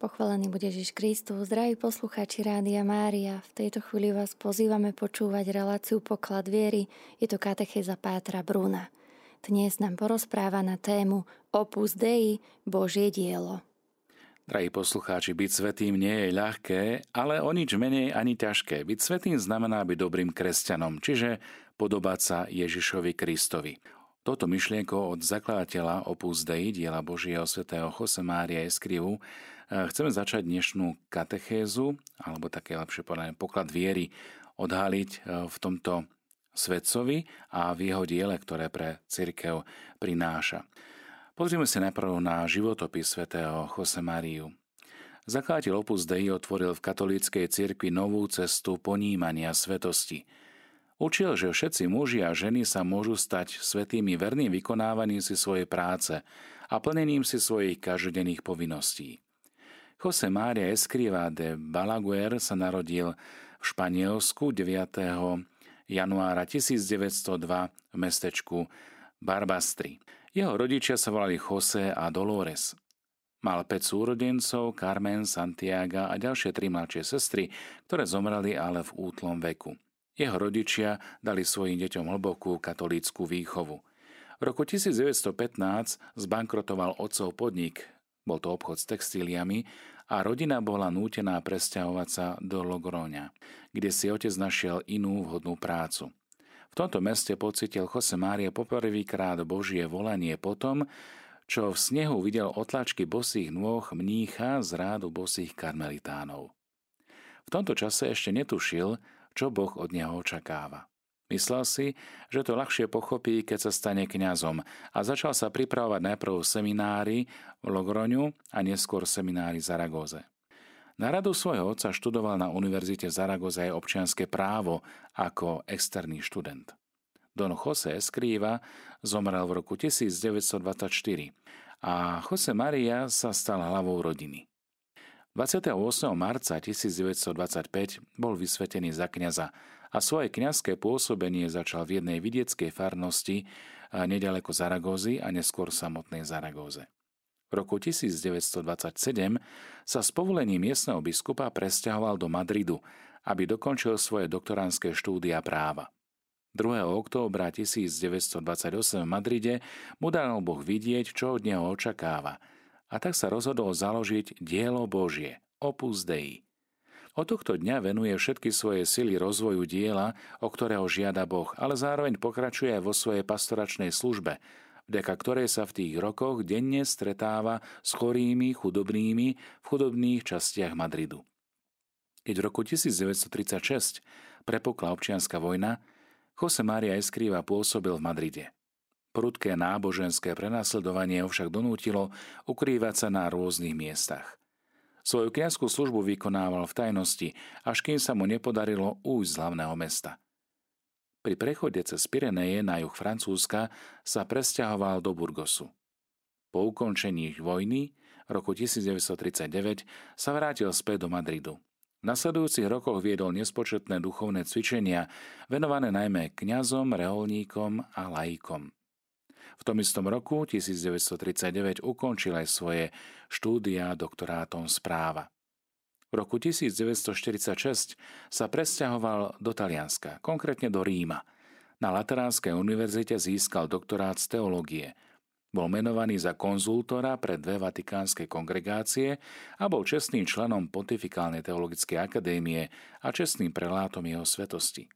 Pochválený bude Ježiš Kristus, zdraví poslucháči Rádia Mária. V tejto chvíli vás pozývame počúvať reláciu Poklad viery. Je to katechéza Pátra Bruna. Dnes nám porozpráva na tému Opus Dei, Božie dielo. Drahí poslucháči, byť svetým nie je ľahké, ale o nič menej ani ťažké. Byť svetým znamená byť dobrým kresťanom, čiže podobať sa Ježišovi Kristovi. Toto myšlienko od zakladateľa Opus Dei, diela Božieho svätého Jose Mária Eskrivu, Chceme začať dnešnú katechézu, alebo také lepšie povedané poklad viery, odhaliť e, v tomto svetcovi a v jeho diele, ktoré pre církev prináša. Pozrieme sa najprv na životopis svätého Jose Mariu. Zakladateľ Opus Dei otvoril v katolíckej cirkvi novú cestu ponímania svetosti. Učil, že všetci muži a ženy sa môžu stať svetými verným vykonávaním si svojej práce a plnením si svojich každodenných povinností. José Mária Escriva de Balaguer sa narodil v Španielsku 9. januára 1902 v mestečku Barbastri. Jeho rodičia sa volali José a Dolores. Mal 5 súrodencov, Carmen, Santiago a ďalšie tri mladšie sestry, ktoré zomreli ale v útlom veku. Jeho rodičia dali svojim deťom hlbokú katolícku výchovu. V roku 1915 zbankrotoval otcov podnik, bol to obchod s textíliami a rodina bola nútená presťahovať sa do Logroňa, kde si otec našiel inú vhodnú prácu. V tomto meste pocitil Jose Mária poprvýkrát Božie volanie potom, čo v snehu videl otlačky bosých nôh mnícha z rádu bosých karmelitánov. V tomto čase ešte netušil, čo Boh od neho očakáva. Myslel si, že to ľahšie pochopí, keď sa stane kňazom a začal sa pripravovať najprv seminári v Logroňu a neskôr seminári v Zaragoze. Na radu svojho otca študoval na Univerzite v Zaragoze aj občianské právo ako externý študent. Don Jose Escriva zomrel v roku 1924 a Jose Maria sa stal hlavou rodiny. 28. marca 1925 bol vysvetený za kňaza a svoje kňazské pôsobenie začal v jednej vidieckej farnosti nedaleko Zaragózy a neskôr samotnej Zaragóze. V roku 1927 sa s povolením miestneho biskupa presťahoval do Madridu, aby dokončil svoje doktoránske štúdia práva. 2. októbra 1928 v Madride mu dal Boh vidieť, čo od neho očakáva, a tak sa rozhodol založiť dielo Božie, Opus Dei – od tohto dňa venuje všetky svoje sily rozvoju diela, o ktorého žiada Boh, ale zároveň pokračuje aj vo svojej pastoračnej službe, vďaka ktorej sa v tých rokoch denne stretáva s chorými, chudobnými v chudobných častiach Madridu. Keď v roku 1936 prepokla občianská vojna, Jose Maria Escriva pôsobil v Madride. Prudké náboženské prenasledovanie ho však donútilo ukrývať sa na rôznych miestach. Svoju kniazskú službu vykonával v tajnosti, až kým sa mu nepodarilo újsť z hlavného mesta. Pri prechode cez Pireneje na juh Francúzska sa presťahoval do Burgosu. Po ukončení vojny roku 1939 sa vrátil späť do Madridu. V nasledujúcich rokoch viedol nespočetné duchovné cvičenia, venované najmä kňazom, reholníkom a laikom. V tom istom roku 1939 ukončil aj svoje štúdia doktorátom správa. V roku 1946 sa presťahoval do Talianska, konkrétne do Ríma. Na Lateránskej univerzite získal doktorát z teológie. Bol menovaný za konzultora pre dve vatikánske kongregácie a bol čestným členom Pontifikálnej teologickej akadémie a čestným prelátom jeho svetosti.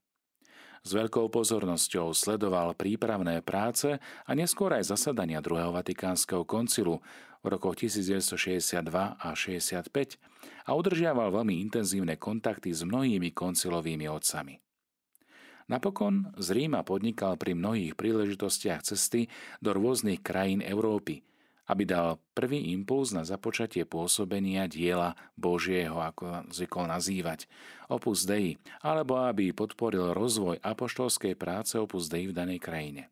S veľkou pozornosťou sledoval prípravné práce a neskôr aj zasadania druhého Vatikánskeho koncilu v rokoch 1962 a 65 a udržiaval veľmi intenzívne kontakty s mnohými koncilovými otcami. Napokon z Ríma podnikal pri mnohých príležitostiach cesty do rôznych krajín Európy – aby dal prvý impuls na započatie pôsobenia diela Božieho, ako zvykol nazývať, Opus Dei, alebo aby podporil rozvoj apoštolskej práce Opus Dei v danej krajine.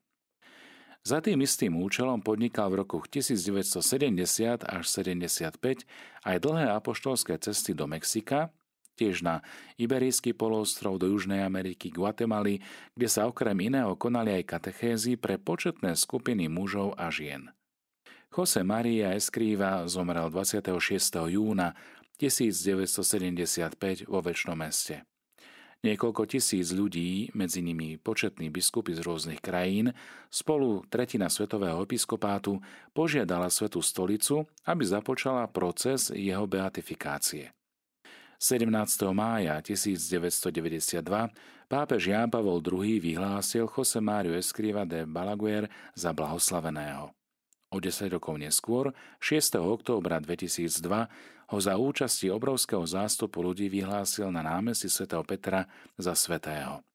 Za tým istým účelom podnikal v rokoch 1970 až 75 aj dlhé apoštolské cesty do Mexika, tiež na Iberijský polostrov do Južnej Ameriky, Guatemaly, kde sa okrem iného konali aj katechézy pre početné skupiny mužov a žien. Jose Maria Escriva zomrel 26. júna 1975 vo väčšnom meste. Niekoľko tisíc ľudí, medzi nimi početní biskupy z rôznych krajín, spolu tretina svetového episkopátu požiadala Svetú stolicu, aby započala proces jeho beatifikácie. 17. mája 1992 pápež Ján Pavol II vyhlásil Jose Mário Escriva de Balaguer za blahoslaveného. O 10 rokov neskôr, 6. októbra 2002, ho za účasti obrovského zástupu ľudí vyhlásil na námestí svätého Petra za svetého.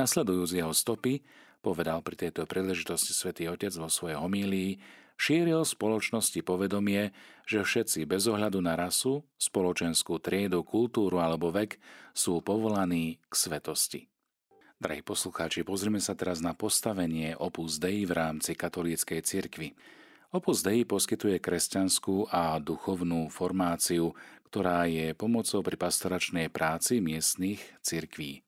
Nasledujúc jeho stopy, povedal pri tejto príležitosti svätý Otec vo svojej homílii, šíril spoločnosti povedomie, že všetci bez ohľadu na rasu, spoločenskú triedu, kultúru alebo vek sú povolaní k svetosti. Drahí poslucháči, pozrime sa teraz na postavenie Opus Dei v rámci katolíckej cirkvi. Opus Dei poskytuje kresťanskú a duchovnú formáciu, ktorá je pomocou pri pastoračnej práci miestnych cirkví.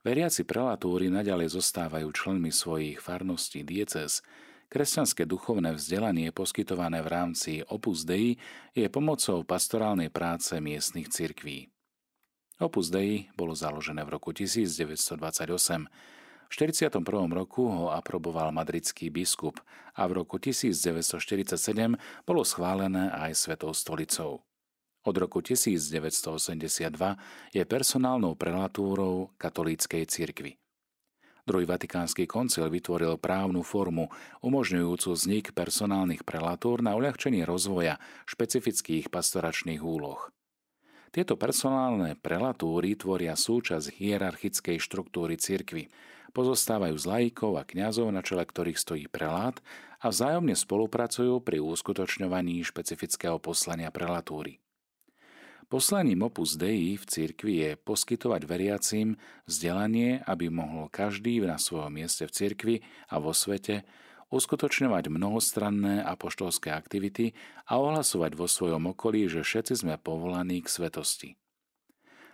Veriaci prelatúry naďalej zostávajú členmi svojich farností diecez. Kresťanské duchovné vzdelanie poskytované v rámci Opus Dei je pomocou pastorálnej práce miestnych cirkví. Opus Dei bolo založené v roku 1928. V 41. roku ho aproboval madridský biskup a v roku 1947 bolo schválené aj Svetou stolicou. Od roku 1982 je personálnou prelatúrou katolíckej cirkvi. Druhý vatikánsky koncil vytvoril právnu formu umožňujúcu vznik personálnych prelatúr na uľahčenie rozvoja špecifických pastoračných úloh. Tieto personálne prelatúry tvoria súčasť hierarchickej štruktúry cirkvy. Pozostávajú z laikov a kňazov, na čele ktorých stojí prelát a vzájomne spolupracujú pri uskutočňovaní špecifického poslania prelatúry. Poslaním Opus Dei v cirkvi je poskytovať veriacim vzdelanie, aby mohol každý na svojom mieste v cirkvi a vo svete uskutočňovať mnohostranné apoštolské aktivity a ohlasovať vo svojom okolí, že všetci sme povolaní k svetosti.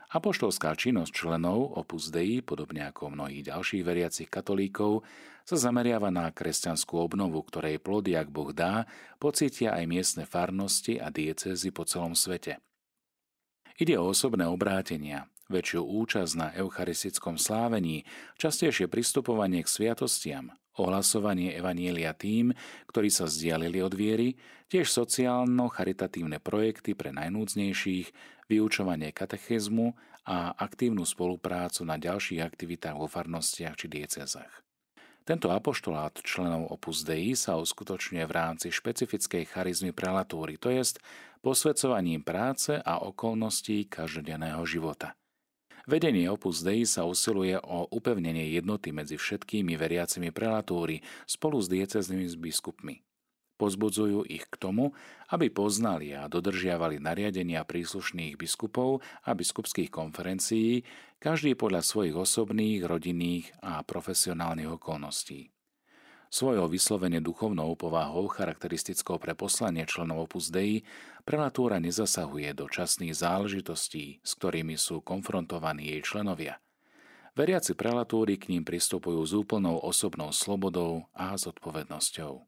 Apoštolská činnosť členov Opus Dei, podobne ako mnohých ďalších veriacich katolíkov, sa zameriava na kresťanskú obnovu, ktorej plody, ak Boh dá, pocítia aj miestne farnosti a diecézy po celom svete. Ide o osobné obrátenia, väčšiu účasť na eucharistickom slávení, častejšie pristupovanie k sviatostiam, ohlasovanie Evanielia tým, ktorí sa vzdialili od viery, tiež sociálno-charitatívne projekty pre najnúdznejších, vyučovanie katechizmu a aktívnu spoluprácu na ďalších aktivitách vo farnostiach či diecezach. Tento apoštolát členov Opus Dei sa uskutočňuje v rámci špecifickej charizmy prelatúry, to jest posvedcovaním práce a okolností každodenného života – Vedenie Opus Dei sa usiluje o upevnenie jednoty medzi všetkými veriacimi prelatúry spolu s dieceznými biskupmi. Pozbudzujú ich k tomu, aby poznali a dodržiavali nariadenia príslušných biskupov a biskupských konferencií, každý podľa svojich osobných, rodinných a profesionálnych okolností. Svojou vyslovene duchovnou povahou charakteristickou pre poslanie členov Opus Dei prelatúra nezasahuje do časných záležitostí, s ktorými sú konfrontovaní jej členovia. Veriaci prelatúry k ním pristupujú s úplnou osobnou slobodou a zodpovednosťou.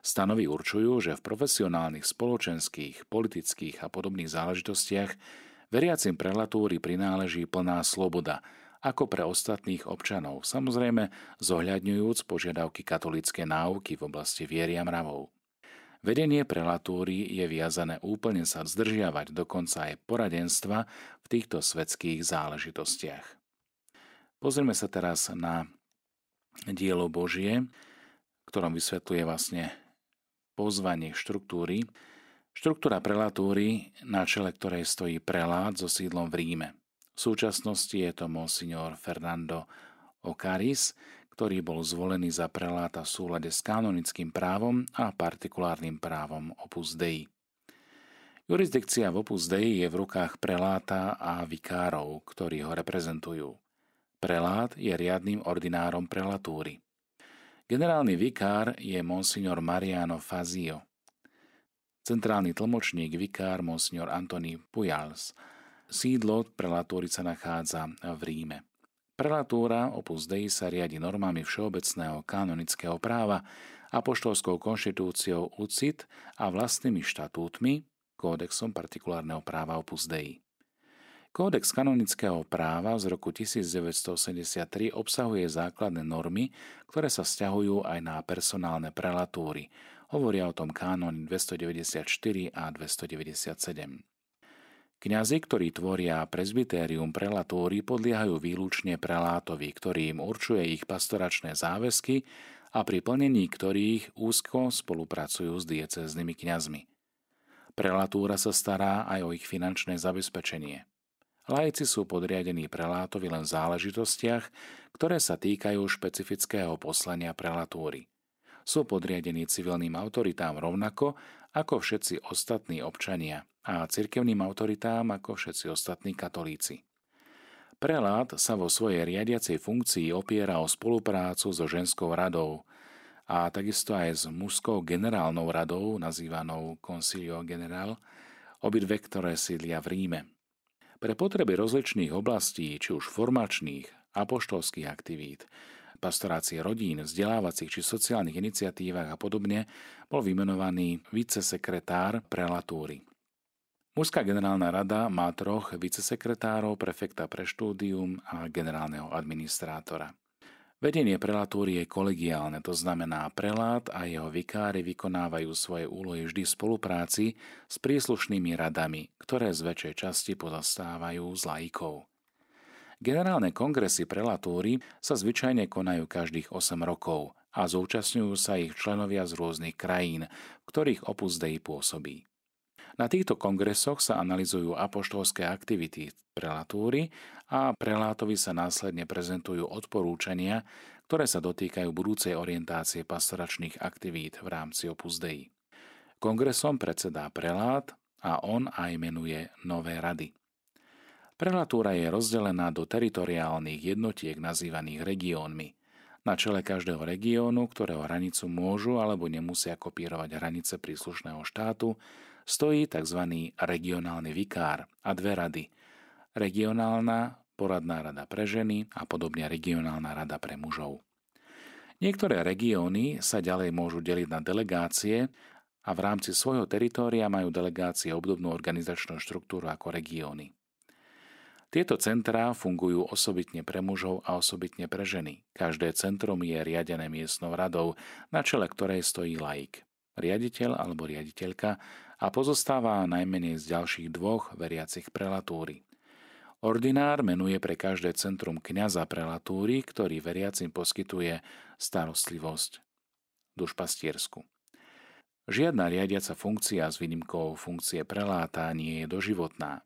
Stanovy určujú, že v profesionálnych, spoločenských, politických a podobných záležitostiach veriacim prelatúry prináleží plná sloboda – ako pre ostatných občanov, samozrejme zohľadňujúc požiadavky katolíckej náuky v oblasti viery a mravov. Vedenie prelatúry je viazané úplne sa zdržiavať dokonca aj poradenstva v týchto svetských záležitostiach. Pozrieme sa teraz na dielo Božie, ktorom vysvetľuje vlastne pozvanie štruktúry. Štruktúra prelatúry, na čele ktorej stojí prelát so sídlom v Ríme. V súčasnosti je to monsignor Fernando Ocaris, ktorý bol zvolený za preláta v súlade s kanonickým právom a partikulárnym právom Opus Dei. Jurisdikcia v Opus Dei je v rukách preláta a vikárov, ktorí ho reprezentujú. Prelát je riadnym ordinárom prelatúry. Generálny vikár je monsignor Mariano Fazio. Centrálny tlmočník vikár monsignor Antony Pujals – Sídlo prelatúry sa nachádza v Ríme. Prelatúra Opus Dei sa riadi normami všeobecného kanonického práva apoštolskou konštitúciou UCIT a vlastnými štatútmi, kódexom partikulárneho práva Opus Dei. Kódex kanonického práva z roku 1973 obsahuje základné normy, ktoré sa vzťahujú aj na personálne prelatúry. Hovoria o tom kánony 294 a 297. Kňazi, ktorí tvoria presbytérium prelatúry, podliehajú výlučne prelátovi, ktorý im určuje ich pastoračné záväzky a pri plnení ktorých úzko spolupracujú s diecéznymi kňazmi. Prelatúra sa stará aj o ich finančné zabezpečenie. Lajci sú podriadení prelátovi len v záležitostiach, ktoré sa týkajú špecifického poslania prelatúry. Sú podriadení civilným autoritám rovnako ako všetci ostatní občania a cirkevným autoritám ako všetci ostatní katolíci. Prelát sa vo svojej riadiacej funkcii opiera o spoluprácu so ženskou radou a takisto aj s mužskou generálnou radou, nazývanou Concilio General, obidve, ktoré sídlia v Ríme. Pre potreby rozličných oblastí, či už formačných, apoštolských aktivít, pastorácie rodín, vzdelávacích či sociálnych iniciatívach a podobne, bol vymenovaný vicesekretár prelatúry. Mužská generálna rada má troch vicesekretárov, prefekta pre štúdium a generálneho administrátora. Vedenie prelatúry je kolegiálne, to znamená prelát a jeho vikári vykonávajú svoje úlohy vždy v spolupráci s príslušnými radami, ktoré z väčšej časti pozastávajú z laikov. Generálne kongresy prelatúry sa zvyčajne konajú každých 8 rokov a zúčastňujú sa ich členovia z rôznych krajín, v ktorých Opus Dei pôsobí. Na týchto kongresoch sa analizujú apoštolské aktivity prelatúry a prelátovi sa následne prezentujú odporúčania, ktoré sa dotýkajú budúcej orientácie pastoračných aktivít v rámci Opus Dei. Kongresom predsedá prelát a on aj menuje nové rady. Prelatúra je rozdelená do teritoriálnych jednotiek nazývaných regiónmi. Na čele každého regiónu, ktorého hranicu môžu alebo nemusia kopírovať hranice príslušného štátu, stojí tzv. regionálny vikár a dve rady – regionálna poradná rada pre ženy a podobne regionálna rada pre mužov. Niektoré regióny sa ďalej môžu deliť na delegácie a v rámci svojho teritória majú delegácie obdobnú organizačnú štruktúru ako regióny. Tieto centrá fungujú osobitne pre mužov a osobitne pre ženy. Každé centrum je riadené miestnou radou, na čele ktorej stojí laik, riaditeľ alebo riaditeľka a pozostáva najmenej z ďalších dvoch veriacich prelatúry. Ordinár menuje pre každé centrum kňaza prelatúry, ktorý veriacim poskytuje starostlivosť dušpastiersku. Žiadna riadiaca funkcia s výnimkou funkcie preláta nie je doživotná.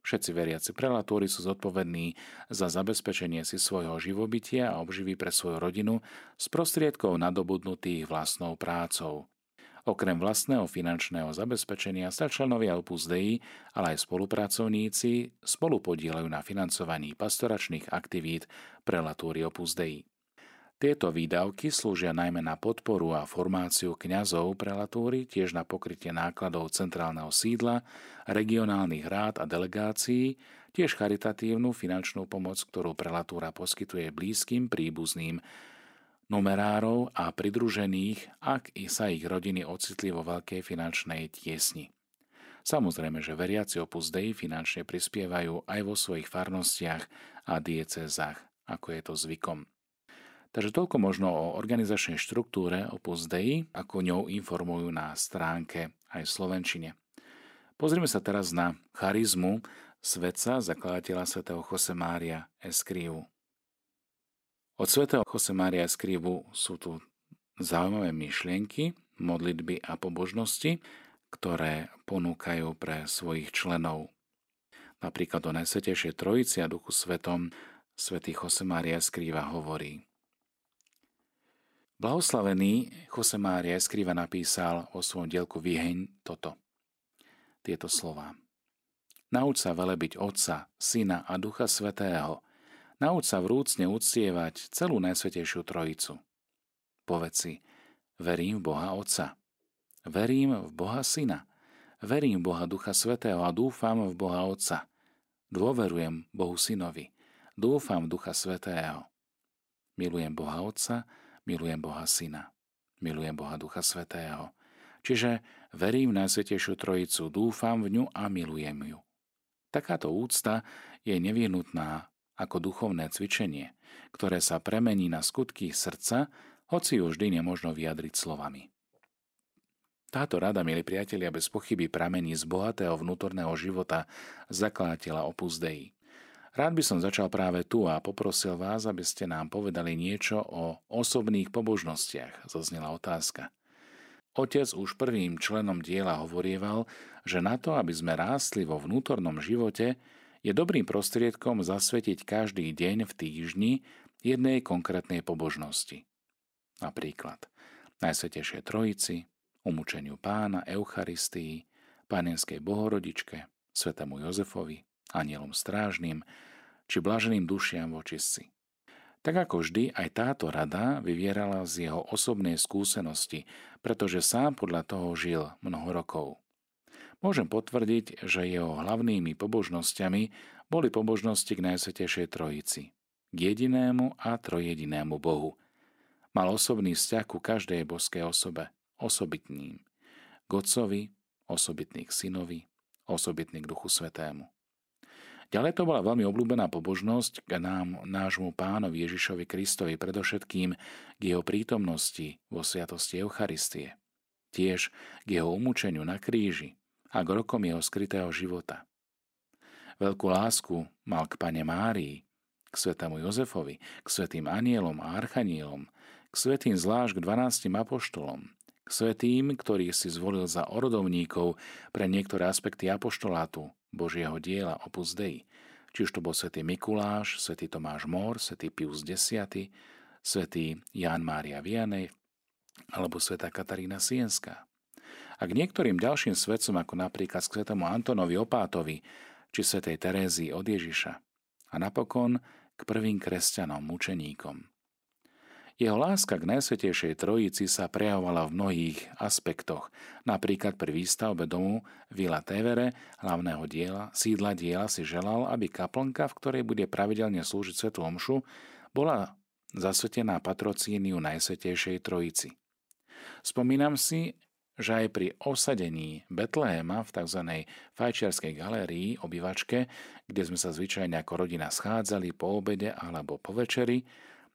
Všetci veriaci prelatúry sú zodpovední za zabezpečenie si svojho živobytia a obživy pre svoju rodinu z prostriedkov nadobudnutých vlastnou prácou. Okrem vlastného finančného zabezpečenia sa členovia Opus Dei, ale aj spolupracovníci spolu podielajú na financovaní pastoračných aktivít prelatúry Opus Dei. Tieto výdavky slúžia najmä na podporu a formáciu kňazov prelatúry, tiež na pokrytie nákladov centrálneho sídla, regionálnych rád a delegácií, tiež charitatívnu finančnú pomoc, ktorú prelatúra poskytuje blízkym príbuzným numerárov a pridružených, ak i sa ich rodiny ocitli vo veľkej finančnej tiesni. Samozrejme, že veriaci Opus Dei finančne prispievajú aj vo svojich farnostiach a diecezách, ako je to zvykom. Takže toľko možno o organizačnej štruktúre Opus Dei, ako ňou informujú na stránke aj v Slovenčine. Pozrime sa teraz na charizmu svetca zakladateľa svätého Josemária Escriu. Od svätého Mária Skrivu sú tu zaujímavé myšlienky, modlitby a pobožnosti, ktoré ponúkajú pre svojich členov. Napríklad o Najsvetejšej Trojici a Duchu Svetom svätý Mária Skrýva hovorí. Blahoslavený Mária Skrýva napísal vo svojom dielku Výheň toto. Tieto slova. Nauč sa velebiť Otca, Syna a Ducha Svetého – Nauč sa vrúcne uctievať celú Najsvetejšiu Trojicu. Povedz si, verím v Boha Otca, verím v Boha Syna, verím v Boha Ducha Svetého a dúfam v Boha Otca. Dôverujem Bohu Synovi, dúfam v Ducha Svetého. Milujem Boha Otca, milujem Boha Syna. Milujem Boha Ducha Svetého. Čiže verím v Najsvetejšiu Trojicu, dúfam v ňu a milujem ju. Takáto úcta je nevyhnutná ako duchovné cvičenie, ktoré sa premení na skutky srdca, hoci ju vždy nemožno vyjadriť slovami. Táto rada, milí priatelia, bez pochyby pramení z bohatého vnútorného života zakladateľa Opus Dei. Rád by som začal práve tu a poprosil vás, aby ste nám povedali niečo o osobných pobožnostiach, zaznela otázka. Otec už prvým členom diela hovorieval, že na to, aby sme rástli vo vnútornom živote, je dobrým prostriedkom zasvetiť každý deň v týždni jednej konkrétnej pobožnosti. Napríklad Najsvetejšie Trojici, umúčeniu pána, Eucharistii, Pánenskej Bohorodičke, svetému Jozefovi, anielom strážnym či blaženým dušiam v očistci. Tak ako vždy, aj táto rada vyvierala z jeho osobnej skúsenosti, pretože sám podľa toho žil mnoho rokov. Môžem potvrdiť, že jeho hlavnými pobožnosťami boli pobožnosti k Najsvetejšej Trojici, k jedinému a trojedinému Bohu. Mal osobný vzťah ku každej boskej osobe, osobitným. K Otcovi, osobitný k Synovi, osobitný k Duchu Svetému. Ďalej to bola veľmi obľúbená pobožnosť k nám, nášmu pánovi Ježišovi Kristovi, predovšetkým k jeho prítomnosti vo sviatosti Eucharistie. Tiež k jeho umúčeniu na kríži a k rokom jeho skrytého života. Veľkú lásku mal k pane Márii, k svetému Jozefovi, k svetým anielom a archanielom, k svetým zvlášť k 12 apoštolom, svetým, ktorý si zvolil za orodovníkov pre niektoré aspekty apoštolátu Božieho diela Opus Dei. Či už to bol svätý Mikuláš, svätý Tomáš Mór, svätý Pius X, svätý Ján Mária Vianej alebo svätá Katarína Sienská. A k niektorým ďalším svetcom, ako napríklad k svetému Antonovi Opátovi či svätej Terézii od Ježiša. A napokon k prvým kresťanom, mučeníkom. Jeho láska k Najsvetejšej Trojici sa prejavovala v mnohých aspektoch, napríklad pri výstavbe domu Vila Tevere, hlavného diela, sídla diela si želal, aby kaplnka, v ktorej bude pravidelne slúžiť Svetu Omšu, bola zasvetená patrocíniu Najsvetejšej Trojici. Spomínam si, že aj pri osadení Betlehema v tzv. fajčiarskej galérii obývačke, kde sme sa zvyčajne ako rodina schádzali po obede alebo po večeri,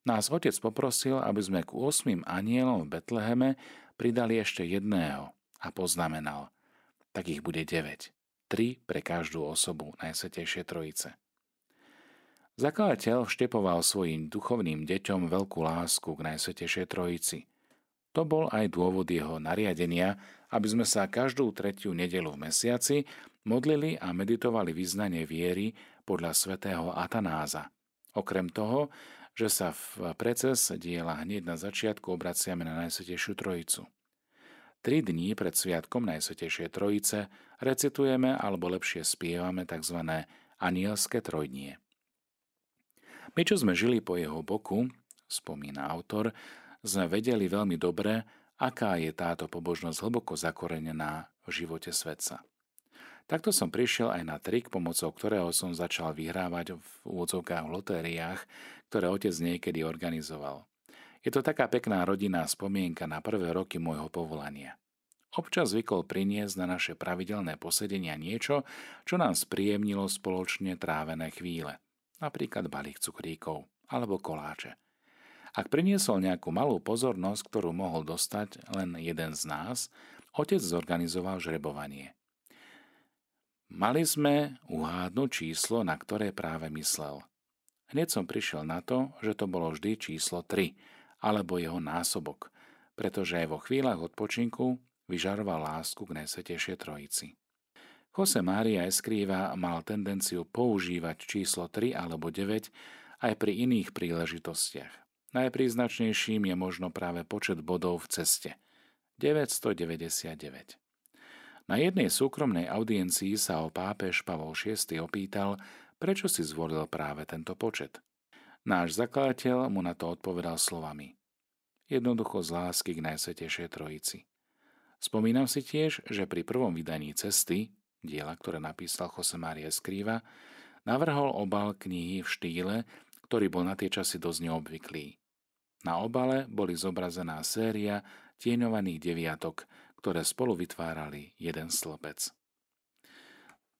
nás otec poprosil, aby sme ku osmým anielom v Betleheme pridali ešte jedného a poznamenal, tak ich bude 9, tri pre každú osobu Najsvetejšie Trojice. Zakladateľ vštepoval svojim duchovným deťom veľkú lásku k Najsvetejšej Trojici. To bol aj dôvod jeho nariadenia, aby sme sa každú tretiu nedelu v mesiaci modlili a meditovali vyznanie viery podľa svätého Atanáza. Okrem toho, že sa v preces diela hneď na začiatku obraciame na Najsvetejšiu Trojicu. Tri dní pred sviatkom Najsvetejšej Trojice recitujeme alebo lepšie spievame tzv. anielské trojdnie. My, čo sme žili po jeho boku, spomína autor, sme vedeli veľmi dobre, aká je táto pobožnosť hlboko zakorenená v živote svetca. Takto som prišiel aj na trik, pomocou ktorého som začal vyhrávať v úvodzovkách v lotériách, ktoré otec niekedy organizoval. Je to taká pekná rodinná spomienka na prvé roky môjho povolania. Občas zvykol priniesť na naše pravidelné posedenia niečo, čo nám spríjemnilo spoločne trávené chvíle, napríklad balík cukríkov alebo koláče. Ak priniesol nejakú malú pozornosť, ktorú mohol dostať len jeden z nás, otec zorganizoval žrebovanie – Mali sme uhádnuť číslo, na ktoré práve myslel. Hneď som prišiel na to, že to bolo vždy číslo 3, alebo jeho násobok, pretože aj vo chvíľach odpočinku vyžaroval lásku k Najsvetejšej Trojici. Jose Mária Eskrýva mal tendenciu používať číslo 3 alebo 9 aj pri iných príležitostiach. Najpríznačnejším je možno práve počet bodov v ceste. 999. Na jednej súkromnej audiencii sa o pápež Pavol VI opýtal, prečo si zvolil práve tento počet. Náš zakladateľ mu na to odpovedal slovami. Jednoducho z lásky k Najsvetejšej Trojici. Spomínam si tiež, že pri prvom vydaní cesty, diela, ktoré napísal Jose Maria Skrýva, navrhol obal knihy v štýle, ktorý bol na tie časy dosť neobvyklý. Na obale boli zobrazená séria tieňovaných deviatok, ktoré spolu vytvárali jeden stĺpec.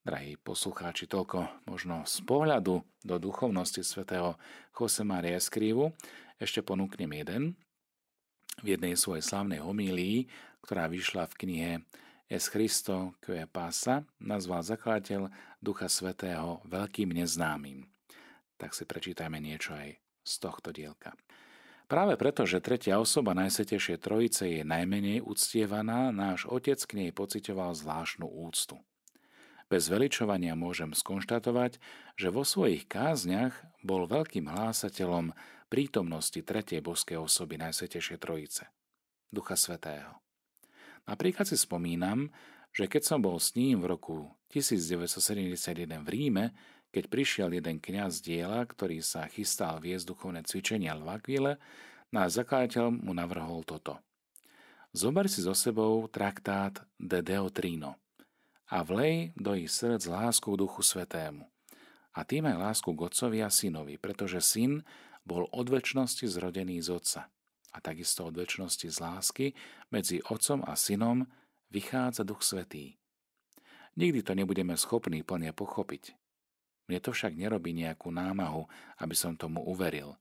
Drahí poslucháči, toľko možno z pohľadu do duchovnosti svätého Maria Eskrívu. Ešte ponúknem jeden. V jednej svojej slavnej homílii, ktorá vyšla v knihe Es Christo que pasa, nazval zakladateľ Ducha Svetého veľkým neznámym. Tak si prečítajme niečo aj z tohto dielka. Práve preto, že tretia osoba Najsvetejšej Trojice je najmenej uctievaná, náš otec k nej pocitoval zvláštnu úctu. Bez veličovania môžem skonštatovať, že vo svojich kázniach bol veľkým hlásateľom prítomnosti tretej boskej osoby Najsvetejšej Trojice, Ducha Svetého. Napríklad si spomínam, že keď som bol s ním v roku 1971 v Ríme, keď prišiel jeden kňaz diela, ktorý sa chystal viesť duchovné cvičenia v Aquile, náš zakladateľ mu navrhol toto. Zober si so sebou traktát De Deotrino a vlej do ich srdc lásku k Duchu Svetému. A tým aj lásku k Otcovi a Synovi, pretože Syn bol od väčšnosti zrodený z Otca. A takisto od väčšnosti z lásky medzi Otcom a Synom vychádza Duch Svetý. Nikdy to nebudeme schopní plne pochopiť, mne to však nerobí nejakú námahu, aby som tomu uveril.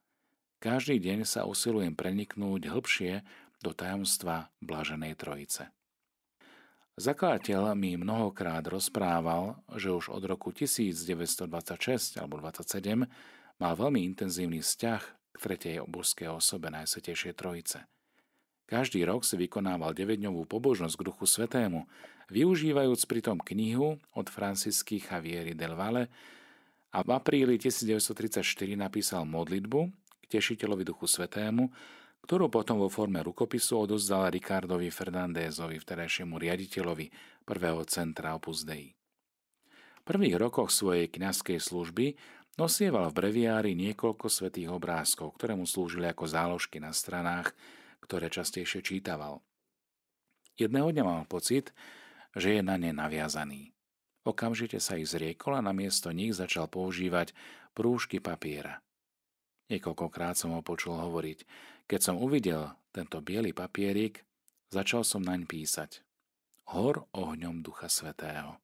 Každý deň sa usilujem preniknúť hĺbšie do tajomstva Blaženej Trojice. Zakladateľ mi mnohokrát rozprával, že už od roku 1926 alebo 27 mal veľmi intenzívny vzťah k tretej božskej osobe Najsvetejšej Trojice. Každý rok si vykonával 9-dňovú pobožnosť k Duchu Svetému, využívajúc pritom knihu od Francisky Javieri del Valle a v apríli 1934 napísal modlitbu k tešiteľovi Duchu Svetému, ktorú potom vo forme rukopisu odozdal Ricardovi Fernandézovi, vterajšiemu riaditeľovi prvého centra Opus Dei. V prvých rokoch svojej kňazskej služby nosieval v breviári niekoľko svetých obrázkov, ktoré mu slúžili ako záložky na stranách, ktoré častejšie čítaval. Jedného dňa mal pocit, že je na ne naviazaný. Okamžite sa ich zriekol a namiesto nich začal používať prúžky papiera. Niekoľkokrát som ho počul hovoriť. Keď som uvidel tento biely papierik, začal som naň písať. Hor ohňom Ducha Svetého.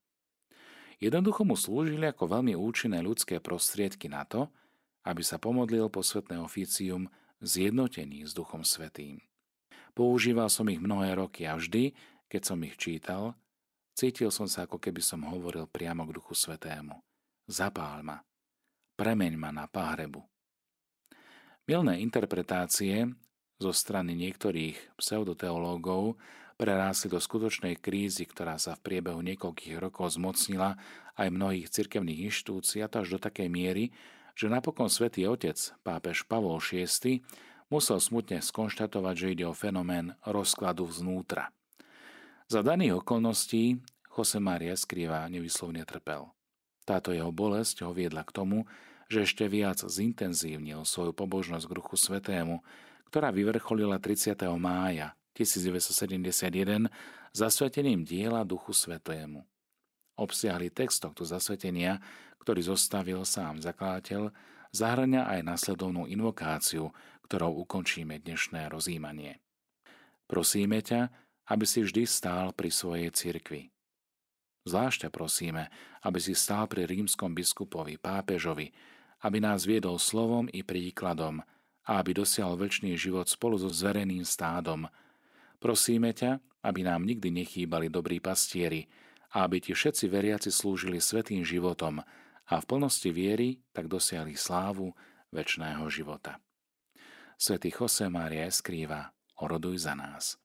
Jednoducho mu slúžili ako veľmi účinné ľudské prostriedky na to, aby sa pomodlil posvetné oficium zjednotený s Duchom Svetým. Používal som ich mnohé roky a vždy, keď som ich čítal, Cítil som sa, ako keby som hovoril priamo k Duchu Svetému. Zapál ma. Premeň ma na páhrebu. Milné interpretácie zo strany niektorých pseudoteológov prerásli do skutočnej krízy, ktorá sa v priebehu niekoľkých rokov zmocnila aj mnohých cirkevných inštitúcií a to až do takej miery, že napokon svätý otec, pápež Pavol VI, musel smutne skonštatovať, že ide o fenomén rozkladu vznútra. Za daných okolností Jose Maria skrýva nevyslovne trpel. Táto jeho bolesť ho viedla k tomu, že ešte viac zintenzívnil svoju pobožnosť k Ruchu Svetému, ktorá vyvrcholila 30. mája 1971 zasvetením diela Duchu Svetému. Obsiahli text tohto zasvetenia, ktorý zostavil sám zakladateľ, zahrania aj nasledovnú invokáciu, ktorou ukončíme dnešné rozímanie. Prosíme ťa, aby si vždy stál pri svojej cirkvi. Zvlášť prosíme, aby si stál pri rímskom biskupovi, pápežovi, aby nás viedol slovom i príkladom a aby dosiahol väčší život spolu so zvereným stádom. Prosíme ťa, aby nám nikdy nechýbali dobrí pastieri a aby ti všetci veriaci slúžili svetým životom a v plnosti viery tak dosiahli slávu väčšného života. Svetý Jose Mária skrýva, oroduj za nás.